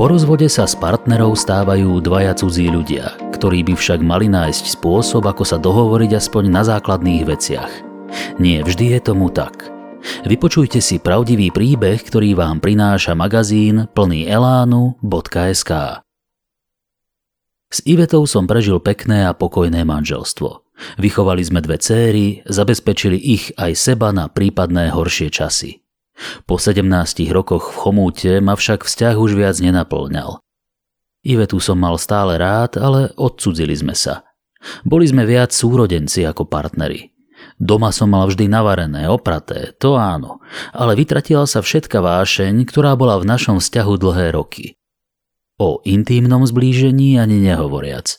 Po rozvode sa z partnerov stávajú dvaja cudzí ľudia, ktorí by však mali nájsť spôsob, ako sa dohovoriť aspoň na základných veciach. Nie vždy je tomu tak. Vypočujte si pravdivý príbeh, ktorý vám prináša magazín plný elánu.sk. S Ivetou som prežil pekné a pokojné manželstvo. Vychovali sme dve céry, zabezpečili ich aj seba na prípadné horšie časy. Po 17 rokoch v Chomúte ma však vzťah už viac nenaplňal. Ivetu som mal stále rád, ale odcudzili sme sa. Boli sme viac súrodenci ako partneri. Doma som mal vždy navarené, opraté, to áno, ale vytratila sa všetka vášeň, ktorá bola v našom vzťahu dlhé roky. O intímnom zblížení ani nehovoriac.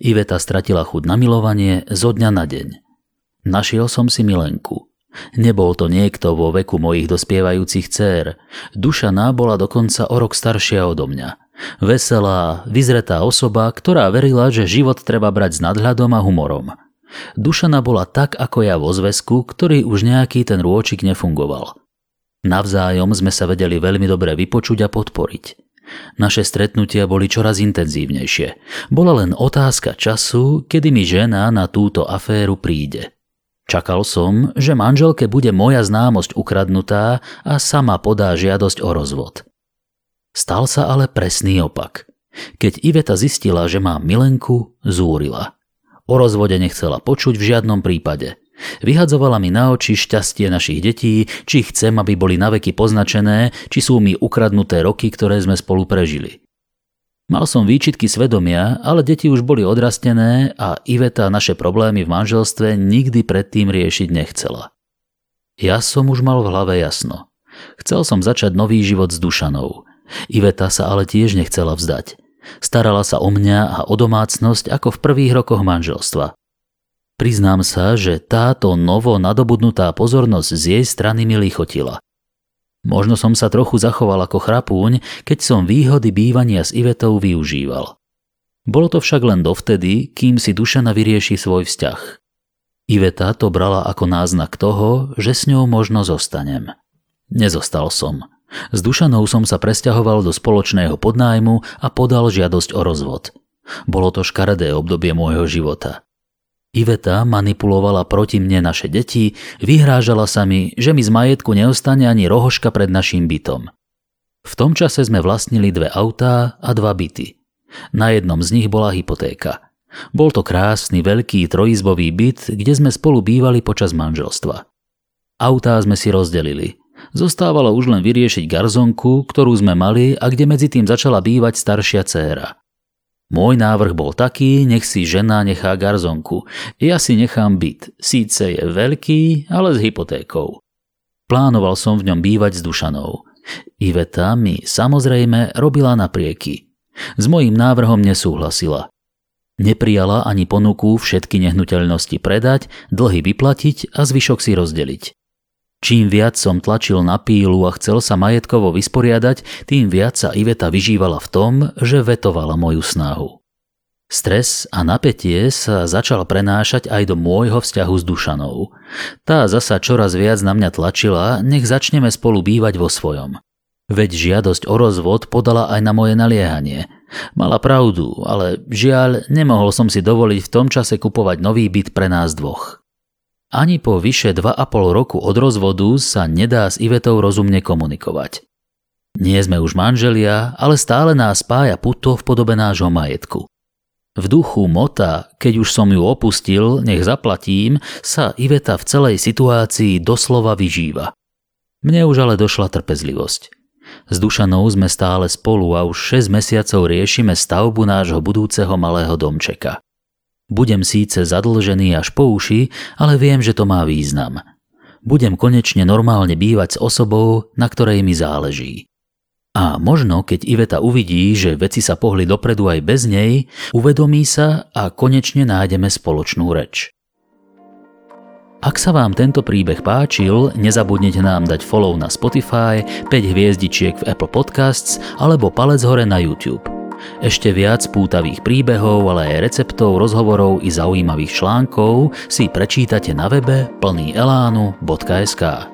Iveta stratila chud na milovanie zo dňa na deň. Našiel som si milenku. Nebol to niekto vo veku mojich dospievajúcich dcér. Dušana bola dokonca o rok staršia odo mňa. Veselá, vyzretá osoba, ktorá verila, že život treba brať s nadhľadom a humorom. Dušana bola tak ako ja vo zväzku, ktorý už nejaký ten rôčik nefungoval. Navzájom sme sa vedeli veľmi dobre vypočuť a podporiť. Naše stretnutia boli čoraz intenzívnejšie. Bola len otázka času, kedy mi žena na túto aféru príde. Čakal som, že manželke bude moja známosť ukradnutá a sama podá žiadosť o rozvod. Stal sa ale presný opak. Keď Iveta zistila, že má milenku, zúrila. O rozvode nechcela počuť v žiadnom prípade. Vyhadzovala mi na oči šťastie našich detí, či chcem, aby boli naveky poznačené, či sú mi ukradnuté roky, ktoré sme spolu prežili. Mal som výčitky svedomia, ale deti už boli odrastené a Iveta naše problémy v manželstve nikdy predtým riešiť nechcela. Ja som už mal v hlave jasno. Chcel som začať nový život s Dušanou. Iveta sa ale tiež nechcela vzdať. Starala sa o mňa a o domácnosť ako v prvých rokoch manželstva. Priznám sa, že táto novo nadobudnutá pozornosť z jej strany mi lichotila. Možno som sa trochu zachoval ako chrapúň, keď som výhody bývania s Ivetou využíval. Bolo to však len dovtedy, kým si Dušana vyrieši svoj vzťah. Iveta to brala ako náznak toho, že s ňou možno zostanem. Nezostal som. S Dušanou som sa presťahoval do spoločného podnájmu a podal žiadosť o rozvod. Bolo to škaredé obdobie môjho života. Iveta manipulovala proti mne naše deti, vyhrážala sa mi, že mi z majetku neostane ani rohoška pred našim bytom. V tom čase sme vlastnili dve autá a dva byty. Na jednom z nich bola hypotéka. Bol to krásny, veľký trojizbový byt, kde sme spolu bývali počas manželstva. Autá sme si rozdelili. Zostávalo už len vyriešiť garzonku, ktorú sme mali a kde medzi tým začala bývať staršia dcéra. Môj návrh bol taký, nech si žena nechá garzonku. Ja si nechám byt. Síce je veľký, ale s hypotékou. Plánoval som v ňom bývať s Dušanou. Iveta mi samozrejme robila naprieky. S mojím návrhom nesúhlasila. Neprijala ani ponuku všetky nehnuteľnosti predať, dlhy vyplatiť a zvyšok si rozdeliť. Čím viac som tlačil na pílu a chcel sa majetkovo vysporiadať, tým viac sa Iveta vyžívala v tom, že vetovala moju snahu. Stres a napätie sa začal prenášať aj do môjho vzťahu s Dušanou. Tá zasa čoraz viac na mňa tlačila, nech začneme spolu bývať vo svojom. Veď žiadosť o rozvod podala aj na moje naliehanie. Mala pravdu, ale žiaľ, nemohol som si dovoliť v tom čase kupovať nový byt pre nás dvoch. Ani po vyše 2,5 roku od rozvodu sa nedá s Ivetou rozumne komunikovať. Nie sme už manželia, ale stále nás spája puto v podobe nášho majetku. V duchu mota, keď už som ju opustil, nech zaplatím, sa Iveta v celej situácii doslova vyžíva. Mne už ale došla trpezlivosť. S Dušanou sme stále spolu a už 6 mesiacov riešime stavbu nášho budúceho malého domčeka. Budem síce zadlžený až po uši, ale viem, že to má význam. Budem konečne normálne bývať s osobou, na ktorej mi záleží. A možno, keď Iveta uvidí, že veci sa pohli dopredu aj bez nej, uvedomí sa a konečne nájdeme spoločnú reč. Ak sa vám tento príbeh páčil, nezabudnite nám dať follow na Spotify, 5 hviezdičiek v Apple Podcasts alebo palec hore na YouTube. Ešte viac pútavých príbehov, ale aj receptov, rozhovorov i zaujímavých článkov si prečítate na webe plný elánu.sk.